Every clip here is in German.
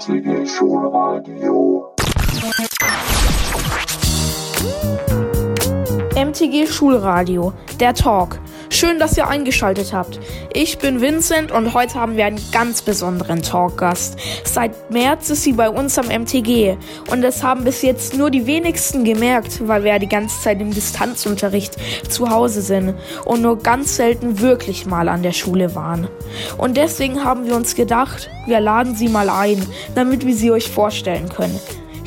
MTG Schulradio. MTG Schulradio, der Talk. Schön, dass ihr eingeschaltet habt. Ich bin Vincent und heute haben wir einen ganz besonderen Talkgast. Seit März ist sie bei uns am MTG und das haben bis jetzt nur die wenigsten gemerkt, weil wir ja die ganze Zeit im Distanzunterricht zu Hause sind und nur ganz selten wirklich mal an der Schule waren. Und deswegen haben wir uns gedacht, wir laden sie mal ein, damit wir sie euch vorstellen können.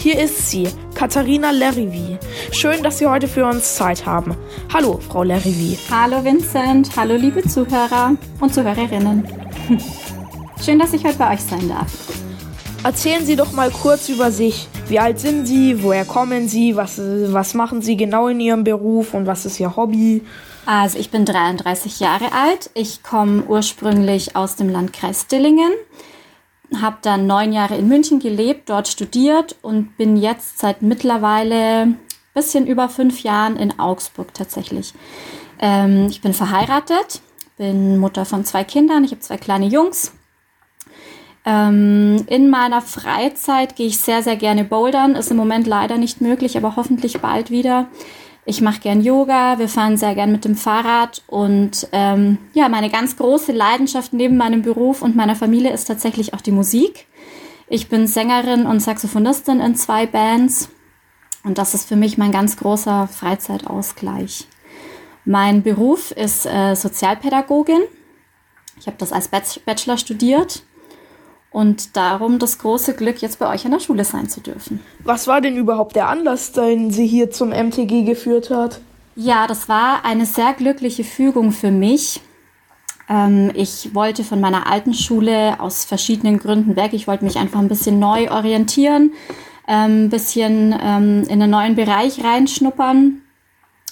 Hier ist sie, Katharina Lerivi. Schön, dass Sie heute für uns Zeit haben. Hallo, Frau Lerivi. Hallo Vincent, hallo liebe Zuhörer und Zuhörerinnen. Schön, dass ich heute bei euch sein darf. Erzählen Sie doch mal kurz über sich. Wie alt sind Sie? Woher kommen Sie? Was, was machen Sie genau in Ihrem Beruf und was ist Ihr Hobby? Also ich bin 33 Jahre alt. Ich komme ursprünglich aus dem Landkreis Dillingen habe dann neun Jahre in München gelebt, dort studiert und bin jetzt seit mittlerweile bisschen über fünf Jahren in Augsburg tatsächlich. Ähm, ich bin verheiratet, bin Mutter von zwei Kindern, ich habe zwei kleine Jungs. Ähm, in meiner Freizeit gehe ich sehr, sehr gerne bouldern. Ist im Moment leider nicht möglich, aber hoffentlich bald wieder. Ich mache gern Yoga, wir fahren sehr gern mit dem Fahrrad und ähm, ja, meine ganz große Leidenschaft neben meinem Beruf und meiner Familie ist tatsächlich auch die Musik. Ich bin Sängerin und Saxophonistin in zwei Bands und das ist für mich mein ganz großer Freizeitausgleich. Mein Beruf ist äh, Sozialpädagogin. Ich habe das als Bachelor studiert und darum das große Glück, jetzt bei euch an der Schule sein zu dürfen. Was war denn überhaupt der Anlass, den Sie hier zum MTG geführt hat? Ja, das war eine sehr glückliche Fügung für mich. Ähm, ich wollte von meiner alten Schule aus verschiedenen Gründen weg. Ich wollte mich einfach ein bisschen neu orientieren, ein ähm, bisschen ähm, in einen neuen Bereich reinschnuppern.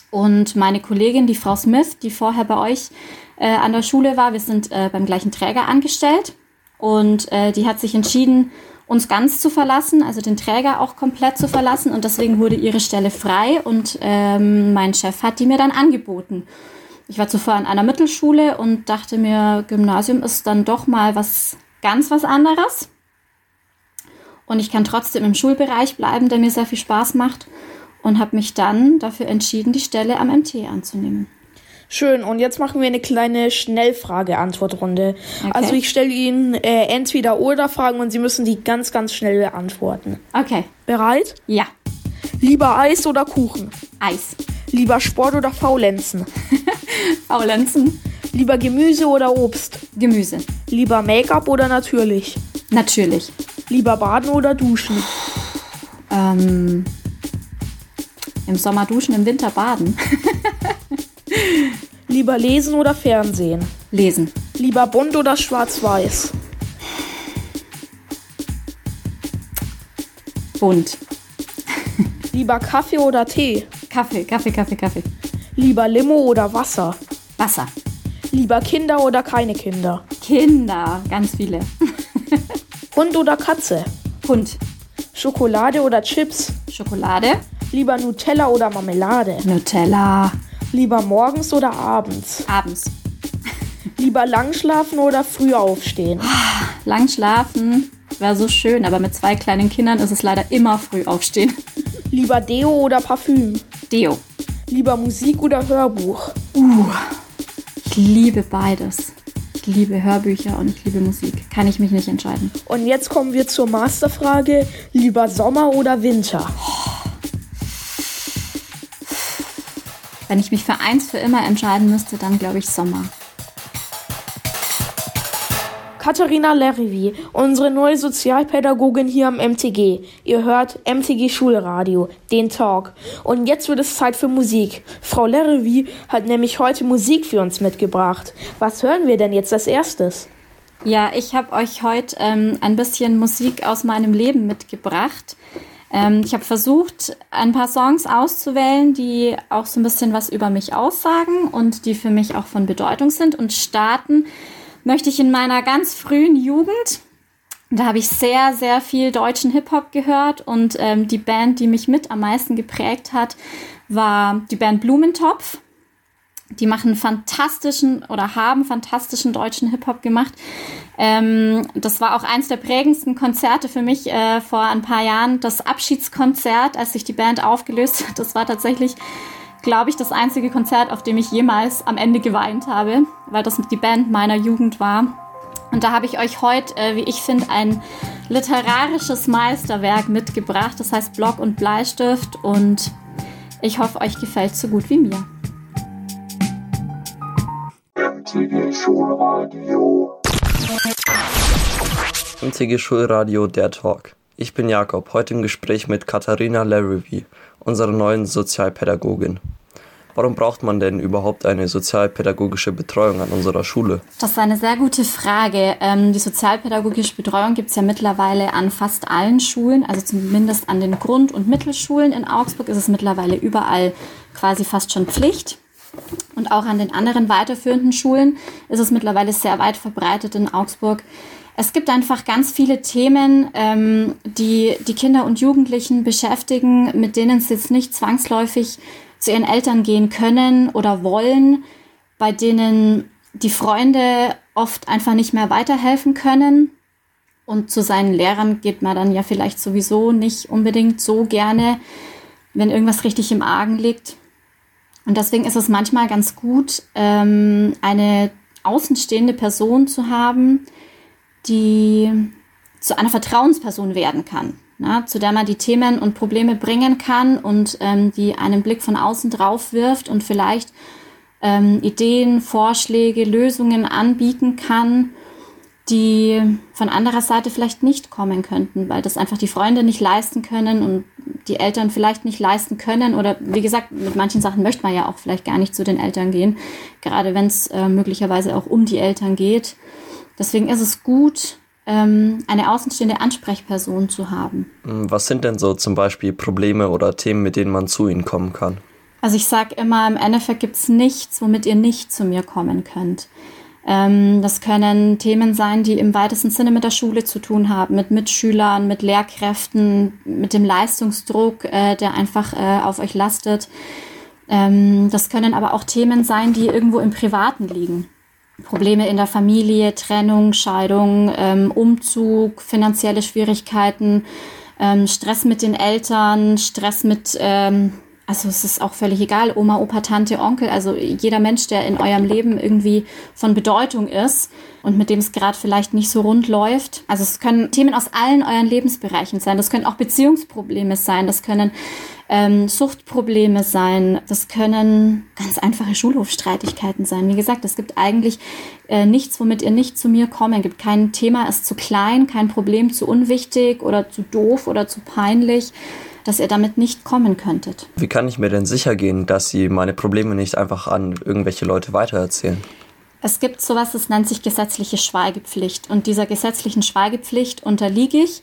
Und meine Kollegin, die Frau Smith, die vorher bei euch äh, an der Schule war, wir sind äh, beim gleichen Träger angestellt. Und äh, die hat sich entschieden, uns ganz zu verlassen, also den Träger auch komplett zu verlassen. Und deswegen wurde ihre Stelle frei und ähm, mein Chef hat die mir dann angeboten. Ich war zuvor an einer Mittelschule und dachte mir, Gymnasium ist dann doch mal was ganz was anderes. Und ich kann trotzdem im Schulbereich bleiben, der mir sehr viel Spaß macht. Und habe mich dann dafür entschieden, die Stelle am MT anzunehmen. Schön, und jetzt machen wir eine kleine Schnellfrage-Antwortrunde. Okay. Also ich stelle Ihnen äh, entweder oder Fragen und Sie müssen die ganz, ganz schnell beantworten. Okay. Bereit? Ja. Lieber Eis oder Kuchen? Eis. Lieber Sport oder Faulenzen? Faulenzen. Lieber Gemüse oder Obst? Gemüse. Lieber Make-up oder natürlich? Natürlich. Lieber baden oder duschen? Ähm, Im Sommer duschen, im Winter baden. Lieber lesen oder Fernsehen? Lesen. Lieber bunt oder schwarz-weiß? Bunt. Lieber Kaffee oder Tee? Kaffee, Kaffee, Kaffee, Kaffee. Lieber Limo oder Wasser? Wasser. Lieber Kinder oder keine Kinder? Kinder, ganz viele. Hund oder Katze? Hund. Schokolade oder Chips? Schokolade. Lieber Nutella oder Marmelade? Nutella. Lieber morgens oder abends? Abends. Lieber lang schlafen oder früh aufstehen? Lang schlafen wäre so schön, aber mit zwei kleinen Kindern ist es leider immer früh aufstehen. Lieber Deo oder Parfüm? Deo. Lieber Musik oder Hörbuch? Uh, ich liebe beides. Ich liebe Hörbücher und ich liebe Musik. Kann ich mich nicht entscheiden. Und jetzt kommen wir zur Masterfrage. Lieber Sommer oder Winter? Wenn ich mich für eins für immer entscheiden müsste, dann glaube ich Sommer. Katharina Lerivi, unsere neue Sozialpädagogin hier am MTG. Ihr hört MTG Schulradio, den Talk. Und jetzt wird es Zeit für Musik. Frau Lerivi hat nämlich heute Musik für uns mitgebracht. Was hören wir denn jetzt als erstes? Ja, ich habe euch heute ähm, ein bisschen Musik aus meinem Leben mitgebracht. Ähm, ich habe versucht, ein paar Songs auszuwählen, die auch so ein bisschen was über mich aussagen und die für mich auch von Bedeutung sind. Und starten möchte ich in meiner ganz frühen Jugend. Da habe ich sehr, sehr viel deutschen Hip-Hop gehört und ähm, die Band, die mich mit am meisten geprägt hat, war die Band Blumentopf. Die machen fantastischen oder haben fantastischen deutschen Hip-Hop gemacht. Ähm, das war auch eins der prägendsten Konzerte für mich äh, vor ein paar Jahren. Das Abschiedskonzert, als sich die Band aufgelöst hat. Das war tatsächlich, glaube ich, das einzige Konzert, auf dem ich jemals am Ende geweint habe, weil das die Band meiner Jugend war. Und da habe ich euch heute, äh, wie ich finde, ein literarisches Meisterwerk mitgebracht. Das heißt Block und Bleistift. Und ich hoffe, euch gefällt so gut wie mir. MTG Schulradio. MTG Schulradio Der Talk. Ich bin Jakob, heute im Gespräch mit Katharina Larrivy, unserer neuen Sozialpädagogin. Warum braucht man denn überhaupt eine sozialpädagogische Betreuung an unserer Schule? Das ist eine sehr gute Frage. Ähm, die sozialpädagogische Betreuung gibt es ja mittlerweile an fast allen Schulen, also zumindest an den Grund- und Mittelschulen in Augsburg ist es mittlerweile überall quasi fast schon Pflicht. Und auch an den anderen weiterführenden Schulen ist es mittlerweile sehr weit verbreitet in Augsburg. Es gibt einfach ganz viele Themen, ähm, die die Kinder und Jugendlichen beschäftigen, mit denen es jetzt nicht zwangsläufig zu ihren Eltern gehen können oder wollen, bei denen die Freunde oft einfach nicht mehr weiterhelfen können. Und zu seinen Lehrern geht man dann ja vielleicht sowieso nicht unbedingt so gerne, wenn irgendwas richtig im Argen liegt. Und deswegen ist es manchmal ganz gut, ähm, eine außenstehende Person zu haben, die zu einer Vertrauensperson werden kann, na, zu der man die Themen und Probleme bringen kann und ähm, die einen Blick von außen drauf wirft und vielleicht ähm, Ideen, Vorschläge, Lösungen anbieten kann, die von anderer Seite vielleicht nicht kommen könnten, weil das einfach die Freunde nicht leisten können und die Eltern vielleicht nicht leisten können. Oder wie gesagt, mit manchen Sachen möchte man ja auch vielleicht gar nicht zu den Eltern gehen, gerade wenn es äh, möglicherweise auch um die Eltern geht. Deswegen ist es gut, ähm, eine außenstehende Ansprechperson zu haben. Was sind denn so zum Beispiel Probleme oder Themen, mit denen man zu Ihnen kommen kann? Also ich sage immer, im Endeffekt gibt es nichts, womit ihr nicht zu mir kommen könnt. Ähm, das können Themen sein, die im weitesten Sinne mit der Schule zu tun haben, mit Mitschülern, mit Lehrkräften, mit dem Leistungsdruck, äh, der einfach äh, auf euch lastet. Ähm, das können aber auch Themen sein, die irgendwo im Privaten liegen. Probleme in der Familie, Trennung, Scheidung, ähm, Umzug, finanzielle Schwierigkeiten, ähm, Stress mit den Eltern, Stress mit, ähm, also es ist auch völlig egal, Oma, Opa, Tante, Onkel, also jeder Mensch, der in eurem Leben irgendwie von Bedeutung ist und mit dem es gerade vielleicht nicht so rund läuft. Also es können Themen aus allen euren Lebensbereichen sein. Das können auch Beziehungsprobleme sein. Das können ähm, Suchtprobleme sein. Das können ganz einfache Schulhofstreitigkeiten sein. Wie gesagt, es gibt eigentlich äh, nichts, womit ihr nicht zu mir kommen. Es gibt kein Thema, ist zu klein, kein Problem zu unwichtig oder zu doof oder zu peinlich dass ihr damit nicht kommen könntet. Wie kann ich mir denn sicher gehen, dass Sie meine Probleme nicht einfach an irgendwelche Leute weitererzählen? Es gibt sowas, das nennt sich gesetzliche Schweigepflicht. Und dieser gesetzlichen Schweigepflicht unterliege ich.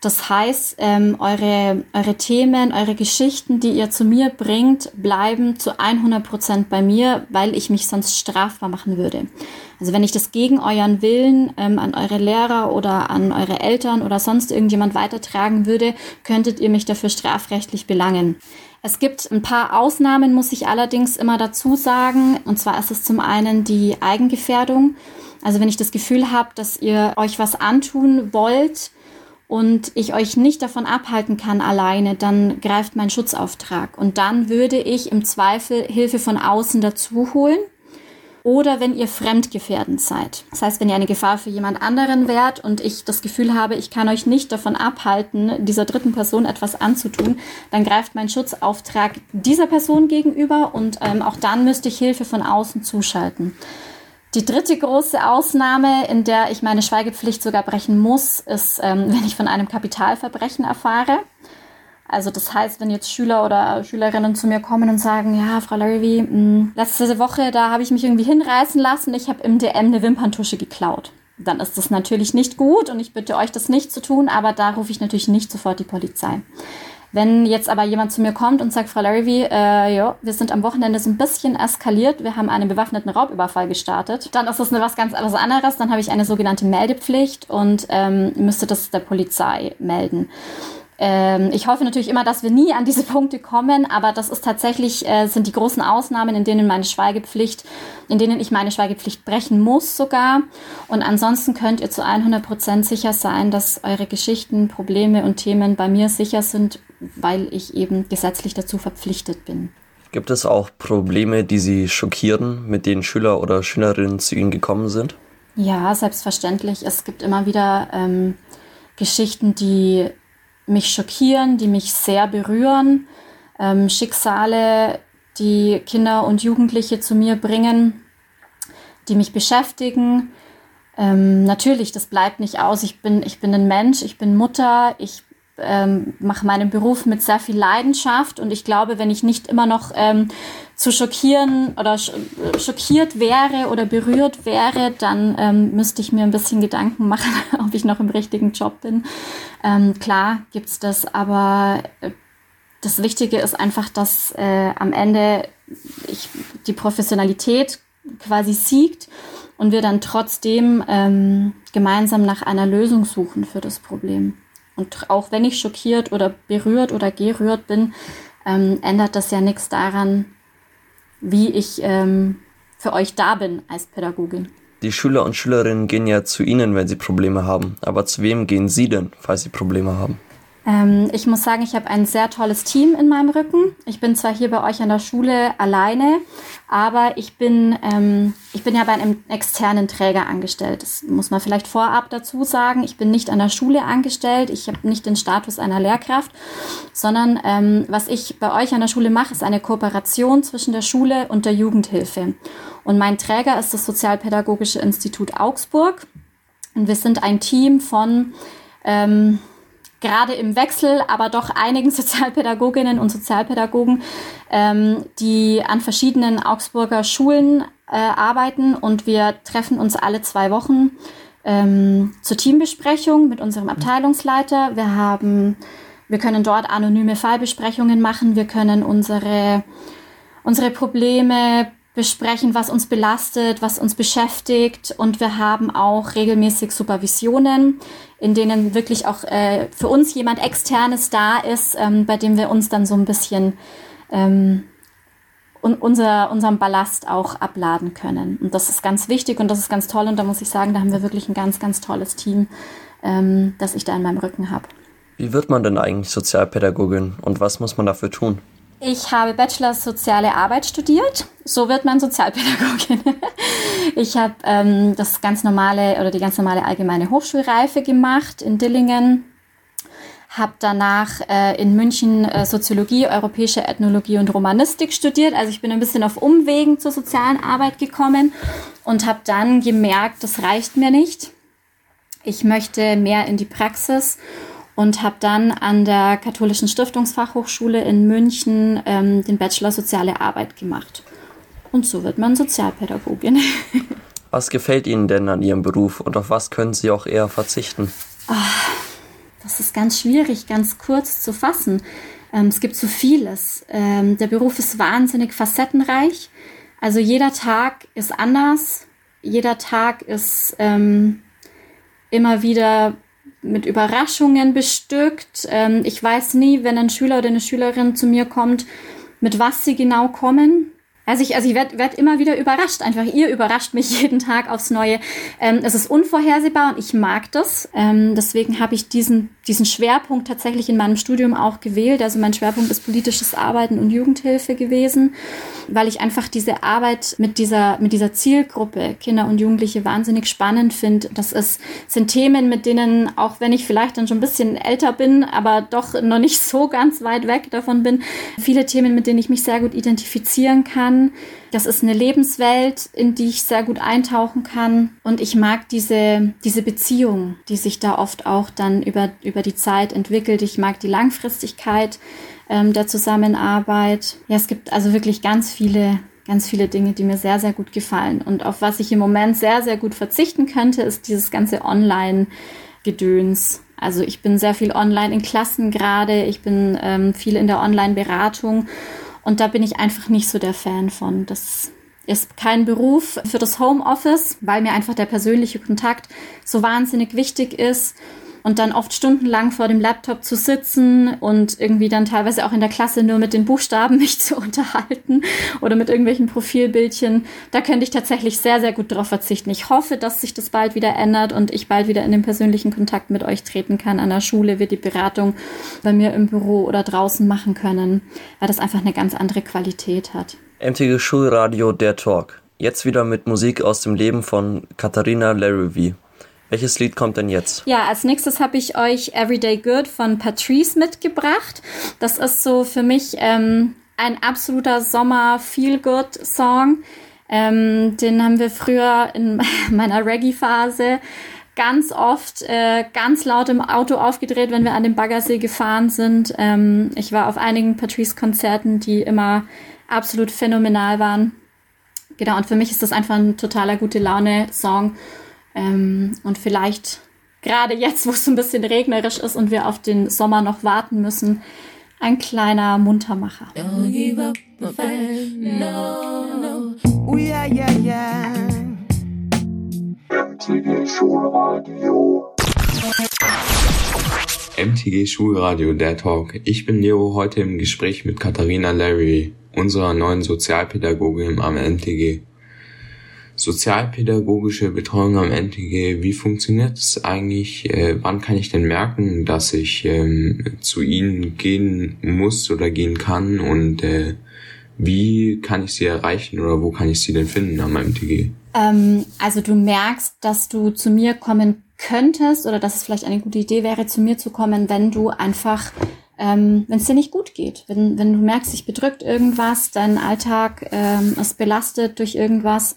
Das heißt, ähm, eure, eure Themen, eure Geschichten, die ihr zu mir bringt, bleiben zu 100 Prozent bei mir, weil ich mich sonst strafbar machen würde. Also wenn ich das gegen euren Willen ähm, an eure Lehrer oder an eure Eltern oder sonst irgendjemand weitertragen würde, könntet ihr mich dafür strafrechtlich belangen. Es gibt ein paar Ausnahmen, muss ich allerdings immer dazu sagen. Und zwar ist es zum einen die Eigengefährdung. Also wenn ich das Gefühl habe, dass ihr euch was antun wollt, und ich euch nicht davon abhalten kann alleine, dann greift mein Schutzauftrag. Und dann würde ich im Zweifel Hilfe von außen dazu holen. Oder wenn ihr fremdgefährdend seid. Das heißt, wenn ihr eine Gefahr für jemand anderen wärt und ich das Gefühl habe, ich kann euch nicht davon abhalten, dieser dritten Person etwas anzutun, dann greift mein Schutzauftrag dieser Person gegenüber und ähm, auch dann müsste ich Hilfe von außen zuschalten. Die dritte große Ausnahme, in der ich meine Schweigepflicht sogar brechen muss, ist, ähm, wenn ich von einem Kapitalverbrechen erfahre. Also das heißt, wenn jetzt Schüler oder Schülerinnen zu mir kommen und sagen, ja, Frau Larrivy, hm, letzte Woche, da habe ich mich irgendwie hinreißen lassen, ich habe im DM eine Wimperntusche geklaut. Dann ist das natürlich nicht gut und ich bitte euch, das nicht zu tun, aber da rufe ich natürlich nicht sofort die Polizei. Wenn jetzt aber jemand zu mir kommt und sagt, Frau Larrivy, äh, ja, wir sind am Wochenende so ein bisschen eskaliert, wir haben einen bewaffneten Raubüberfall gestartet, dann ist das was ganz anderes. Dann habe ich eine sogenannte Meldepflicht und ähm, müsste das der Polizei melden. Ähm, ich hoffe natürlich immer, dass wir nie an diese Punkte kommen, aber das ist tatsächlich, äh, sind die großen Ausnahmen, in denen meine Schweigepflicht, in denen ich meine Schweigepflicht brechen muss sogar. Und ansonsten könnt ihr zu 100 Prozent sicher sein, dass eure Geschichten, Probleme und Themen bei mir sicher sind, weil ich eben gesetzlich dazu verpflichtet bin. Gibt es auch Probleme, die Sie schockieren, mit denen Schüler oder Schülerinnen zu Ihnen gekommen sind? Ja, selbstverständlich. Es gibt immer wieder ähm, Geschichten, die mich schockieren, die mich sehr berühren. Ähm, Schicksale, die Kinder und Jugendliche zu mir bringen, die mich beschäftigen. Ähm, natürlich, das bleibt nicht aus. Ich bin, ich bin ein Mensch, ich bin Mutter, ich ähm, mache meinen Beruf mit sehr viel Leidenschaft und ich glaube, wenn ich nicht immer noch ähm, zu schockieren oder schockiert wäre oder berührt wäre, dann ähm, müsste ich mir ein bisschen Gedanken machen, ob ich noch im richtigen Job bin. Ähm, klar gibt's das, aber äh, das Wichtige ist einfach, dass äh, am Ende ich, die Professionalität quasi siegt und wir dann trotzdem ähm, gemeinsam nach einer Lösung suchen für das Problem. Und auch wenn ich schockiert oder berührt oder gerührt bin, ähm, ändert das ja nichts daran, wie ich ähm, für euch da bin als Pädagogin. Die Schüler und Schülerinnen gehen ja zu Ihnen, wenn sie Probleme haben. Aber zu wem gehen Sie denn, falls Sie Probleme haben? Ähm, ich muss sagen, ich habe ein sehr tolles Team in meinem Rücken. Ich bin zwar hier bei euch an der Schule alleine, aber ich bin, ähm, ich bin ja bei einem externen Träger angestellt. Das muss man vielleicht vorab dazu sagen. Ich bin nicht an der Schule angestellt. Ich habe nicht den Status einer Lehrkraft, sondern ähm, was ich bei euch an der Schule mache, ist eine Kooperation zwischen der Schule und der Jugendhilfe. Und mein Träger ist das Sozialpädagogische Institut Augsburg. Und wir sind ein Team von ähm, gerade im Wechsel, aber doch einigen Sozialpädagoginnen und Sozialpädagogen, ähm, die an verschiedenen Augsburger Schulen äh, arbeiten und wir treffen uns alle zwei Wochen ähm, zur Teambesprechung mit unserem Abteilungsleiter. Wir haben, wir können dort anonyme Fallbesprechungen machen, wir können unsere unsere Probleme besprechen, was uns belastet, was uns beschäftigt. Und wir haben auch regelmäßig Supervisionen, in denen wirklich auch äh, für uns jemand externes da ist, ähm, bei dem wir uns dann so ein bisschen ähm, un unser, unseren Ballast auch abladen können. Und das ist ganz wichtig und das ist ganz toll. Und da muss ich sagen, da haben wir wirklich ein ganz, ganz tolles Team, ähm, das ich da in meinem Rücken habe. Wie wird man denn eigentlich Sozialpädagogin und was muss man dafür tun? Ich habe Bachelor Soziale Arbeit studiert. So wird man Sozialpädagogin. Ich habe ähm, das ganz normale oder die ganz normale allgemeine Hochschulreife gemacht in Dillingen. Habe danach äh, in München äh, Soziologie, europäische Ethnologie und Romanistik studiert. Also ich bin ein bisschen auf Umwegen zur sozialen Arbeit gekommen und habe dann gemerkt, das reicht mir nicht. Ich möchte mehr in die Praxis und habe dann an der Katholischen Stiftungsfachhochschule in München ähm, den Bachelor Soziale Arbeit gemacht. Und so wird man Sozialpädagogin. Was gefällt Ihnen denn an Ihrem Beruf und auf was können Sie auch eher verzichten? Ach, das ist ganz schwierig, ganz kurz zu fassen. Ähm, es gibt so vieles. Ähm, der Beruf ist wahnsinnig facettenreich. Also jeder Tag ist anders. Jeder Tag ist ähm, immer wieder mit Überraschungen bestückt. Ähm, ich weiß nie, wenn ein Schüler oder eine Schülerin zu mir kommt, mit was sie genau kommen. Also ich, also ich werde werd immer wieder überrascht. Einfach ihr überrascht mich jeden Tag aufs Neue. Ähm, es ist unvorhersehbar und ich mag das. Ähm, deswegen habe ich diesen, diesen Schwerpunkt tatsächlich in meinem Studium auch gewählt. Also mein Schwerpunkt ist politisches Arbeiten und Jugendhilfe gewesen, weil ich einfach diese Arbeit mit dieser, mit dieser Zielgruppe Kinder und Jugendliche wahnsinnig spannend finde. Das ist, sind Themen, mit denen, auch wenn ich vielleicht dann schon ein bisschen älter bin, aber doch noch nicht so ganz weit weg davon bin, viele Themen, mit denen ich mich sehr gut identifizieren kann das ist eine Lebenswelt, in die ich sehr gut eintauchen kann. Und ich mag diese, diese Beziehung, die sich da oft auch dann über, über die Zeit entwickelt. Ich mag die Langfristigkeit ähm, der Zusammenarbeit. Ja, es gibt also wirklich ganz viele ganz viele Dinge, die mir sehr, sehr gut gefallen. Und auf was ich im Moment sehr, sehr gut verzichten könnte, ist dieses ganze Online-Gedöns. Also ich bin sehr viel online in Klassen gerade, ich bin ähm, viel in der Online-Beratung und da bin ich einfach nicht so der Fan von. Das ist kein Beruf für das Homeoffice, weil mir einfach der persönliche Kontakt so wahnsinnig wichtig ist. Und dann oft stundenlang vor dem Laptop zu sitzen und irgendwie dann teilweise auch in der Klasse nur mit den Buchstaben mich zu unterhalten oder mit irgendwelchen Profilbildchen, da könnte ich tatsächlich sehr, sehr gut darauf verzichten. Ich hoffe, dass sich das bald wieder ändert und ich bald wieder in den persönlichen Kontakt mit euch treten kann. An der Schule wir die Beratung bei mir im Büro oder draußen machen können, weil das einfach eine ganz andere Qualität hat. MTG Schulradio Der Talk. Jetzt wieder mit Musik aus dem Leben von Katharina Larrivee. Welches Lied kommt denn jetzt? Ja, als nächstes habe ich euch Everyday Good von Patrice mitgebracht. Das ist so für mich ähm, ein absoluter Sommer-Feel-Good-Song. Ähm, den haben wir früher in meiner Reggae-Phase ganz oft äh, ganz laut im Auto aufgedreht, wenn wir an den Baggersee gefahren sind. Ähm, ich war auf einigen Patrice-Konzerten, die immer absolut phänomenal waren. Genau, und für mich ist das einfach ein totaler gute Laune-Song. Ähm, und vielleicht gerade jetzt, wo es so ein bisschen regnerisch ist und wir auf den Sommer noch warten müssen, ein kleiner Muntermacher. Don't give up, my friend. No, no. Oh, yeah, yeah, yeah. MTG Schulradio. MTG Schulradio, der Talk. Ich bin Leo, heute im Gespräch mit Katharina Larry, unserer neuen Sozialpädagogin am MTG. Sozialpädagogische Betreuung am NTG, wie funktioniert es eigentlich? Äh, wann kann ich denn merken, dass ich ähm, zu Ihnen gehen muss oder gehen kann? Und äh, wie kann ich Sie erreichen oder wo kann ich Sie denn finden am MTG? Ähm, also du merkst, dass du zu mir kommen könntest oder dass es vielleicht eine gute Idee wäre, zu mir zu kommen, wenn du einfach ähm, wenn es dir nicht gut geht, wenn, wenn du merkst, dich bedrückt irgendwas, dein Alltag ähm, ist belastet durch irgendwas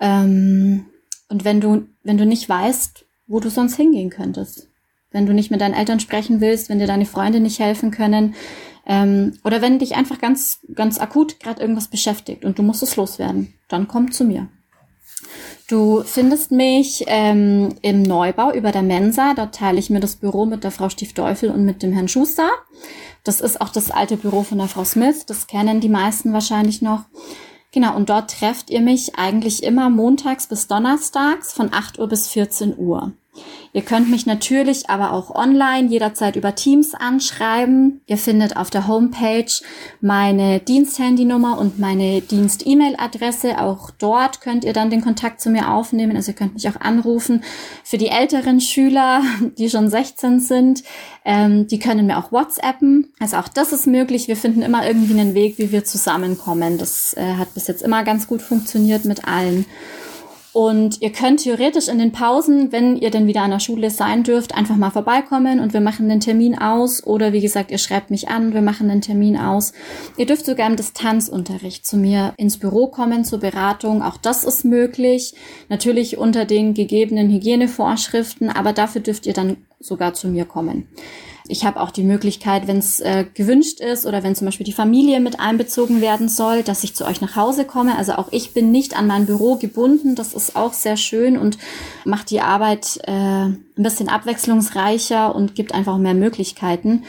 ähm, und wenn du, wenn du nicht weißt, wo du sonst hingehen könntest, wenn du nicht mit deinen Eltern sprechen willst, wenn dir deine Freunde nicht helfen können, ähm, oder wenn dich einfach ganz, ganz akut gerade irgendwas beschäftigt und du musst es loswerden, dann komm zu mir. Du findest mich ähm, im Neubau über der Mensa. Dort teile ich mir das Büro mit der Frau Stiefteufel und mit dem Herrn Schuster. Das ist auch das alte Büro von der Frau Smith. Das kennen die meisten wahrscheinlich noch. Genau, und dort trefft ihr mich eigentlich immer montags bis donnerstags von 8 Uhr bis 14 Uhr. Ihr könnt mich natürlich aber auch online jederzeit über Teams anschreiben. Ihr findet auf der Homepage meine Diensthandynummer und meine Dienst-E-Mail-Adresse. Auch dort könnt ihr dann den Kontakt zu mir aufnehmen. Also ihr könnt mich auch anrufen. Für die älteren Schüler, die schon 16 sind, ähm, die können mir auch WhatsAppen. Also auch das ist möglich. Wir finden immer irgendwie einen Weg, wie wir zusammenkommen. Das äh, hat bis jetzt immer ganz gut funktioniert mit allen. Und ihr könnt theoretisch in den Pausen, wenn ihr dann wieder an der Schule sein dürft, einfach mal vorbeikommen und wir machen den Termin aus. Oder wie gesagt, ihr schreibt mich an, wir machen den Termin aus. Ihr dürft sogar im Distanzunterricht zu mir ins Büro kommen zur Beratung. Auch das ist möglich. Natürlich unter den gegebenen Hygienevorschriften, aber dafür dürft ihr dann sogar zu mir kommen. Ich habe auch die Möglichkeit, wenn es äh, gewünscht ist oder wenn zum Beispiel die Familie mit einbezogen werden soll, dass ich zu euch nach Hause komme. Also auch ich bin nicht an mein Büro gebunden. Das ist auch sehr schön und macht die Arbeit äh, ein bisschen abwechslungsreicher und gibt einfach mehr Möglichkeiten.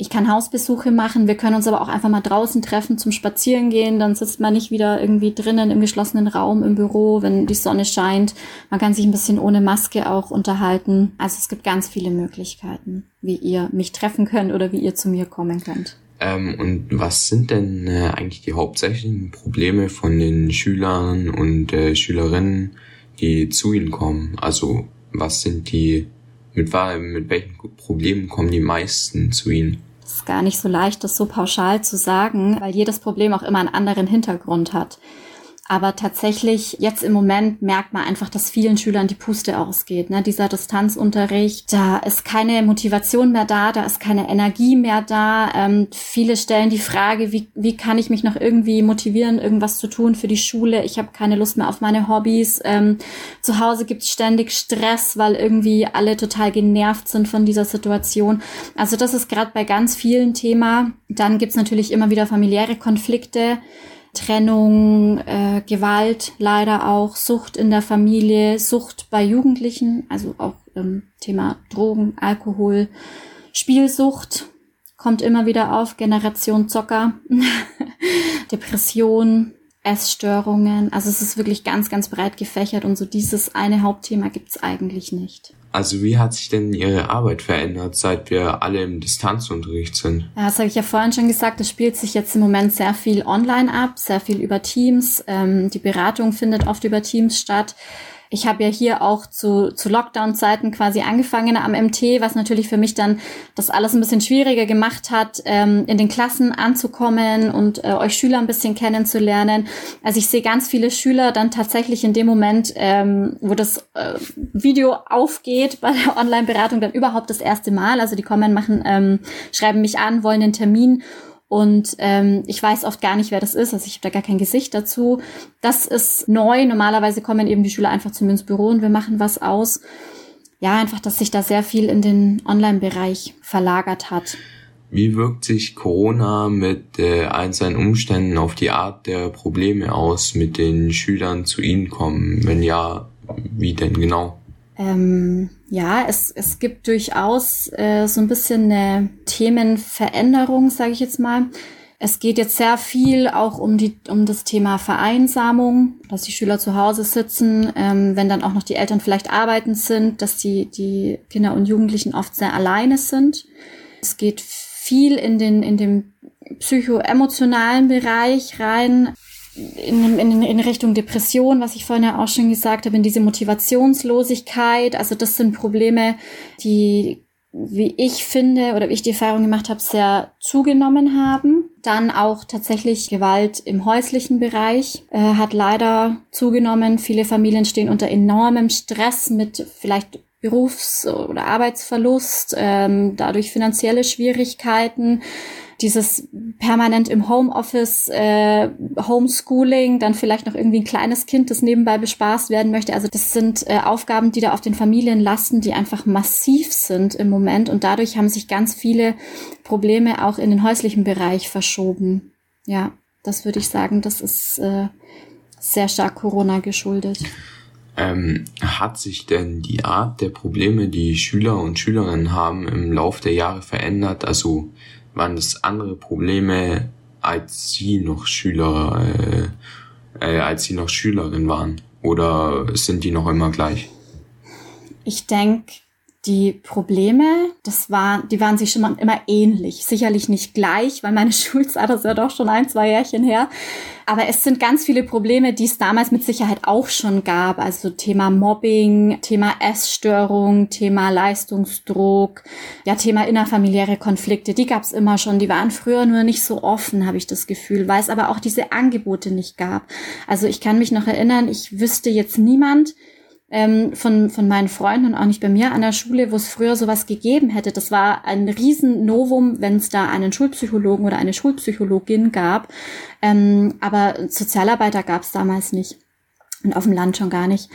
Ich kann Hausbesuche machen. Wir können uns aber auch einfach mal draußen treffen zum Spazierengehen. Dann sitzt man nicht wieder irgendwie drinnen im geschlossenen Raum im Büro, wenn die Sonne scheint. Man kann sich ein bisschen ohne Maske auch unterhalten. Also es gibt ganz viele Möglichkeiten, wie ihr mich treffen könnt oder wie ihr zu mir kommen könnt. Ähm, und was sind denn äh, eigentlich die hauptsächlichen Probleme von den Schülern und äh, Schülerinnen, die zu Ihnen kommen? Also was sind die, mit, mit welchen Problemen kommen die meisten zu Ihnen? Gar nicht so leicht, das so pauschal zu sagen, weil jedes Problem auch immer einen anderen Hintergrund hat. Aber tatsächlich, jetzt im Moment merkt man einfach, dass vielen Schülern die Puste ausgeht. Ne? Dieser Distanzunterricht, da ist keine Motivation mehr da, da ist keine Energie mehr da. Ähm, viele stellen die Frage, wie, wie kann ich mich noch irgendwie motivieren, irgendwas zu tun für die Schule? Ich habe keine Lust mehr auf meine Hobbys. Ähm, zu Hause gibt es ständig Stress, weil irgendwie alle total genervt sind von dieser Situation. Also das ist gerade bei ganz vielen Thema. Dann gibt's natürlich immer wieder familiäre Konflikte. Trennung, äh, Gewalt leider auch, Sucht in der Familie, Sucht bei Jugendlichen, also auch ähm, Thema Drogen, Alkohol, Spielsucht kommt immer wieder auf, Generation Zocker, Depression, Essstörungen. Also es ist wirklich ganz, ganz breit gefächert und so dieses eine Hauptthema gibt's eigentlich nicht. Also wie hat sich denn Ihre Arbeit verändert, seit wir alle im Distanzunterricht sind? Ja, das habe ich ja vorhin schon gesagt, es spielt sich jetzt im Moment sehr viel online ab, sehr viel über Teams. Ähm, die Beratung findet oft über Teams statt. Ich habe ja hier auch zu, zu Lockdown-Zeiten quasi angefangen am MT, was natürlich für mich dann das alles ein bisschen schwieriger gemacht hat, ähm, in den Klassen anzukommen und äh, euch Schüler ein bisschen kennenzulernen. Also ich sehe ganz viele Schüler dann tatsächlich in dem Moment, ähm, wo das äh, Video aufgeht bei der Online-Beratung, dann überhaupt das erste Mal. Also die kommen, machen, ähm, schreiben mich an, wollen einen Termin und ähm, ich weiß oft gar nicht, wer das ist. Also ich habe da gar kein Gesicht dazu. Das ist neu. Normalerweise kommen eben die Schüler einfach zu mir ins Büro und wir machen was aus. Ja, einfach, dass sich da sehr viel in den Online-Bereich verlagert hat. Wie wirkt sich Corona mit äh, all seinen Umständen auf die Art der Probleme aus, mit den Schülern zu Ihnen kommen? Wenn ja, wie denn genau? Ähm, ja, es, es gibt durchaus äh, so ein bisschen eine Themenveränderung, sage ich jetzt mal. Es geht jetzt sehr viel auch um die um das Thema Vereinsamung, dass die Schüler zu Hause sitzen, ähm, wenn dann auch noch die Eltern vielleicht arbeitend sind, dass die die Kinder und Jugendlichen oft sehr alleine sind. Es geht viel in den in dem psychoemotionalen Bereich rein in, in, in Richtung Depression, was ich vorhin ja auch schon gesagt habe, in diese Motivationslosigkeit. Also das sind Probleme, die, wie ich finde oder wie ich die Erfahrung gemacht habe, sehr zugenommen haben. Dann auch tatsächlich Gewalt im häuslichen Bereich äh, hat leider zugenommen. Viele Familien stehen unter enormem Stress mit vielleicht Berufs- oder Arbeitsverlust, ähm, dadurch finanzielle Schwierigkeiten dieses permanent im Homeoffice, äh, Homeschooling, dann vielleicht noch irgendwie ein kleines Kind, das nebenbei bespaßt werden möchte. Also das sind äh, Aufgaben, die da auf den Familien lasten, die einfach massiv sind im Moment. Und dadurch haben sich ganz viele Probleme auch in den häuslichen Bereich verschoben. Ja, das würde ich sagen, das ist äh, sehr stark Corona geschuldet. Ähm, hat sich denn die Art der Probleme, die Schüler und Schülerinnen haben, im Laufe der Jahre verändert? Also waren das andere Probleme, als sie noch Schüler, äh, äh, als sie noch Schülerin waren? Oder sind die noch immer gleich? Ich denke, die Probleme, das war, die waren sich schon immer ähnlich. Sicherlich nicht gleich, weil meine Schulzeit ist ja doch schon ein, zwei Jährchen her. Aber es sind ganz viele Probleme, die es damals mit Sicherheit auch schon gab. Also Thema Mobbing, Thema Essstörung, Thema Leistungsdruck, ja, Thema innerfamiliäre Konflikte. Die gab es immer schon. Die waren früher nur nicht so offen, habe ich das Gefühl, weil es aber auch diese Angebote nicht gab. Also ich kann mich noch erinnern, ich wüsste jetzt niemand, ähm, von, von meinen Freunden und auch nicht bei mir an der Schule, wo es früher sowas gegeben hätte. Das war ein Riesen-Novum, wenn es da einen Schulpsychologen oder eine Schulpsychologin gab. Ähm, aber Sozialarbeiter gab es damals nicht. Und auf dem Land schon gar nicht.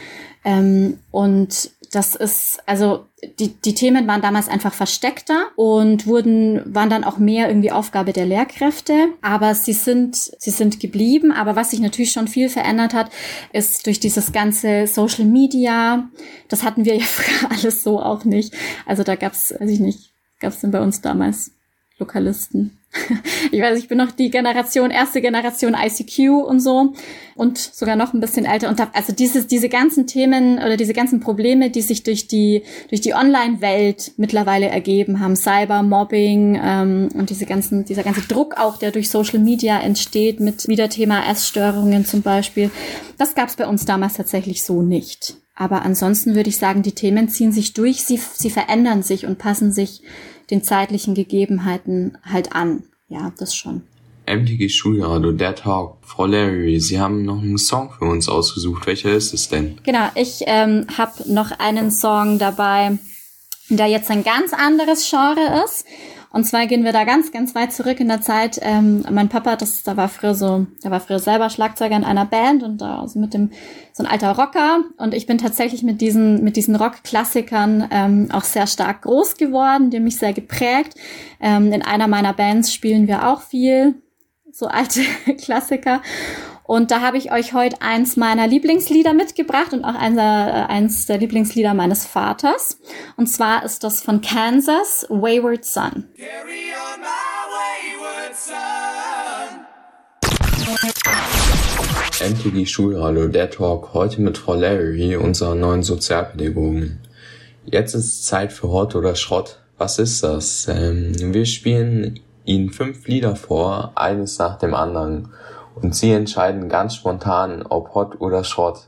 Ähm, und das ist, also die, die Themen waren damals einfach versteckter und wurden, waren dann auch mehr irgendwie Aufgabe der Lehrkräfte. Aber sie sind, sie sind geblieben. Aber was sich natürlich schon viel verändert hat, ist durch dieses ganze Social Media. Das hatten wir ja früher alles so auch nicht. Also da gab's, weiß ich nicht, gab's denn bei uns damals Lokalisten. Ich weiß, ich bin noch die Generation, erste Generation ICQ und so und sogar noch ein bisschen älter. Und da, also dieses, diese ganzen Themen oder diese ganzen Probleme, die sich durch die, durch die Online-Welt mittlerweile ergeben haben, Cybermobbing ähm, und diese ganzen, dieser ganze Druck auch, der durch Social Media entsteht, mit wieder Thema Essstörungen zum Beispiel, das gab es bei uns damals tatsächlich so nicht. Aber ansonsten würde ich sagen, die Themen ziehen sich durch, sie, sie verändern sich und passen sich den zeitlichen Gegebenheiten halt an. Ja, das schon. MTG Schulradio, der Talk. Frau Larry, Sie haben noch einen Song für uns ausgesucht. Welcher ist es denn? Genau, ich ähm, habe noch einen Song dabei, der jetzt ein ganz anderes Genre ist. Und zwar gehen wir da ganz, ganz weit zurück in der Zeit. Ähm, mein Papa, das, da war früher so, der war früher selber Schlagzeuger in einer Band und da also mit dem so ein alter Rocker. Und ich bin tatsächlich mit diesen mit diesen Rockklassikern ähm, auch sehr stark groß geworden, die mich sehr geprägt. Ähm, in einer meiner Bands spielen wir auch viel so alte Klassiker. Und da habe ich euch heute eins meiner Lieblingslieder mitgebracht und auch eins, äh, eins der Lieblingslieder meines Vaters. Und zwar ist das von Kansas, Wayward Son. Carry on my wayward son. MTG Schulradio, der Talk, heute mit Frau Larry, unserer neuen Sozialpädagogin. Jetzt ist Zeit für Hot oder Schrott. Was ist das? Ähm, wir spielen Ihnen fünf Lieder vor, eines nach dem anderen. Und Sie entscheiden ganz spontan, ob Hot oder Schrott.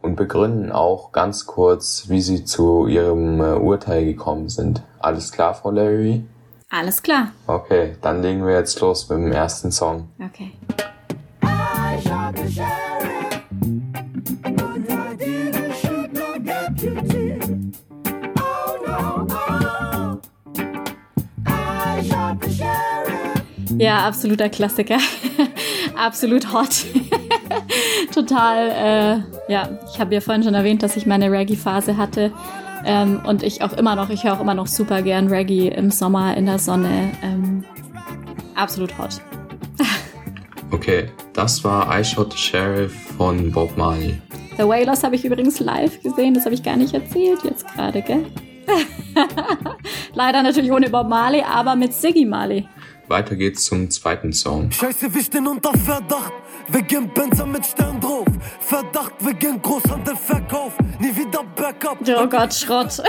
Und begründen auch ganz kurz, wie Sie zu Ihrem äh, Urteil gekommen sind. Alles klar, Frau Larry? Alles klar. Okay, dann legen wir jetzt los mit dem ersten Song. Okay. Ja, absoluter Klassiker. Absolut hot. Total, äh, ja, ich habe ja vorhin schon erwähnt, dass ich meine Reggae-Phase hatte. Ähm, und ich auch immer noch, ich höre auch immer noch super gern Reggae im Sommer in der Sonne. Ähm, absolut hot. Okay, das war I Shot the Sheriff von Bob Marley. The Wailers habe ich übrigens live gesehen, das habe ich gar nicht erzählt jetzt gerade, gell? Leider natürlich ohne Bob Marley, aber mit Siggy Marley. Weiter geht's zum zweiten Song. Scheiße, wir stehen unter Verdacht. Wegen Benzer mit Stern drauf. Verdacht wegen Großhandelverkauf. Nie wieder Backup. Oh Gott, Schrott.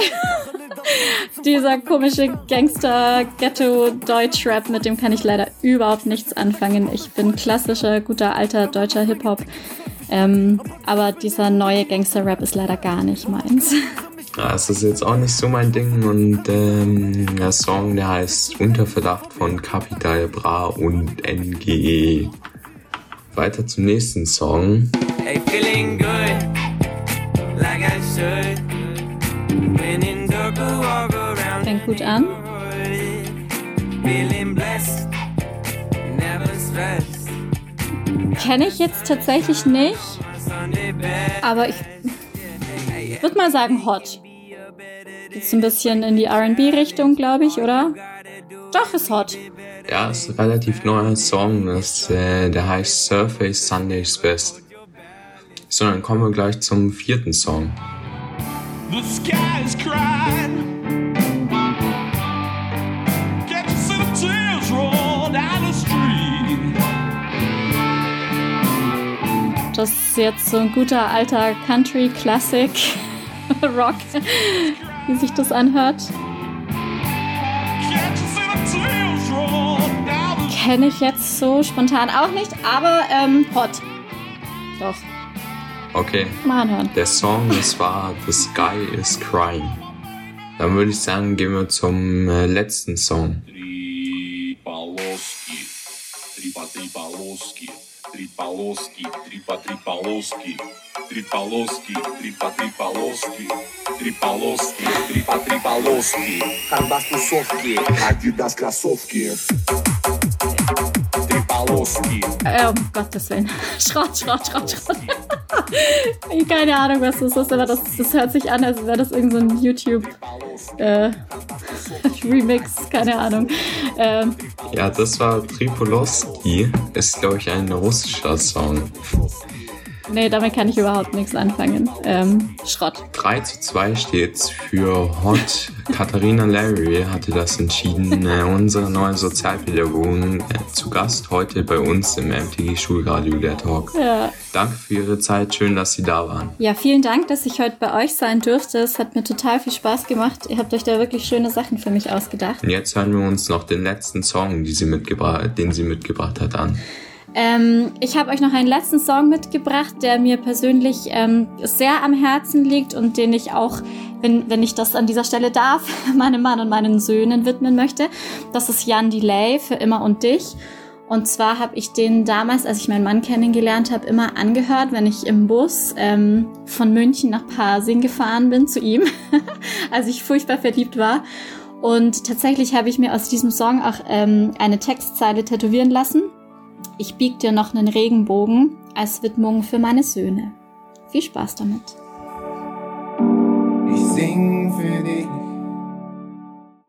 Dieser komische Gangster-Ghetto-Deutsch-Rap, mit dem kann ich leider überhaupt nichts anfangen. Ich bin klassischer, guter, alter deutscher Hip-Hop. Ähm, aber dieser neue Gangster-Rap ist leider gar nicht meins. Ja, es ist jetzt auch nicht so mein Ding und ähm, der Song, der heißt Unter Verdacht von Capital Bra und NGE. Weiter zum nächsten Song. Hey, feeling good, like I should. When in I walk around. Fängt gut an. Feeling blessed, never stressed. Kenne ich jetzt tatsächlich nicht, aber ich würde mal sagen hot. Geht ein bisschen in die R&B-Richtung, glaube ich, oder? Doch, ist hot. Ja, ist ein relativ neuer Song, das, äh, der heißt Surface Sundays Best. So, dann kommen wir gleich zum vierten Song. The sky is crying. Das ist jetzt so ein guter alter Country Classic Rock, wie sich das anhört? Kenne ich jetzt so spontan auch nicht, aber ähm, Hot. Doch. Okay. Mal anhören. Der Song, das war The Sky is Crying. Dann würde ich sagen, gehen wir zum äh, letzten Song. Tripa, tripa, три по три полоски, три полоски, три по три полоски, три полоски, три по три полоски, три полоски, три по три полоски. Арбат тусовки, Адидас кроссовки. Три полоски. Äh, um Gottes Willen. Schrott, Schrott, Schrott, Schrott. Keine Ahnung, was das ist, aber das, das hört sich an, als wäre das irgendein so ein YouTube äh, Remix, keine Ahnung. Ähm, Ja, das war Tripolowski. Ist, glaube ich, ein russischer Song. nee, damit kann ich überhaupt nichts anfangen. Ähm, Schrott. 3 zu 2 steht's für Hot. Katharina Larry hatte das entschieden. Äh, unsere neue Sozialpädagogin äh, zu Gast heute bei uns im MTG Schulradio der Talk. Ja. Danke für Ihre Zeit. Schön, dass Sie da waren. ja, vielen Dank, dass ich heute bei euch sein durfte. Es hat mir total viel Spaß gemacht. Ihr habt euch da wirklich schöne Sachen für mich ausgedacht. Und jetzt hören wir uns noch den letzten Song, sie den sie mitgebracht hat, an. Ähm, ich habe euch noch einen letzten Song mitgebracht, der mir persönlich ähm, sehr am Herzen liegt und den ich auch, wenn, wenn ich das an dieser Stelle darf, meinem Mann und meinen Söhnen widmen möchte. Das ist Jan Delay für immer und dich. Und zwar habe ich den damals, als ich meinen Mann kennengelernt habe, immer angehört, wenn ich im Bus ähm, von München nach Pasing gefahren bin zu ihm, als ich furchtbar verliebt war. Und tatsächlich habe ich mir aus diesem Song auch ähm, eine Textzeile tätowieren lassen. Ich bieg dir noch einen Regenbogen als Widmung für meine Söhne. Viel Spaß damit. Ich sing für dich,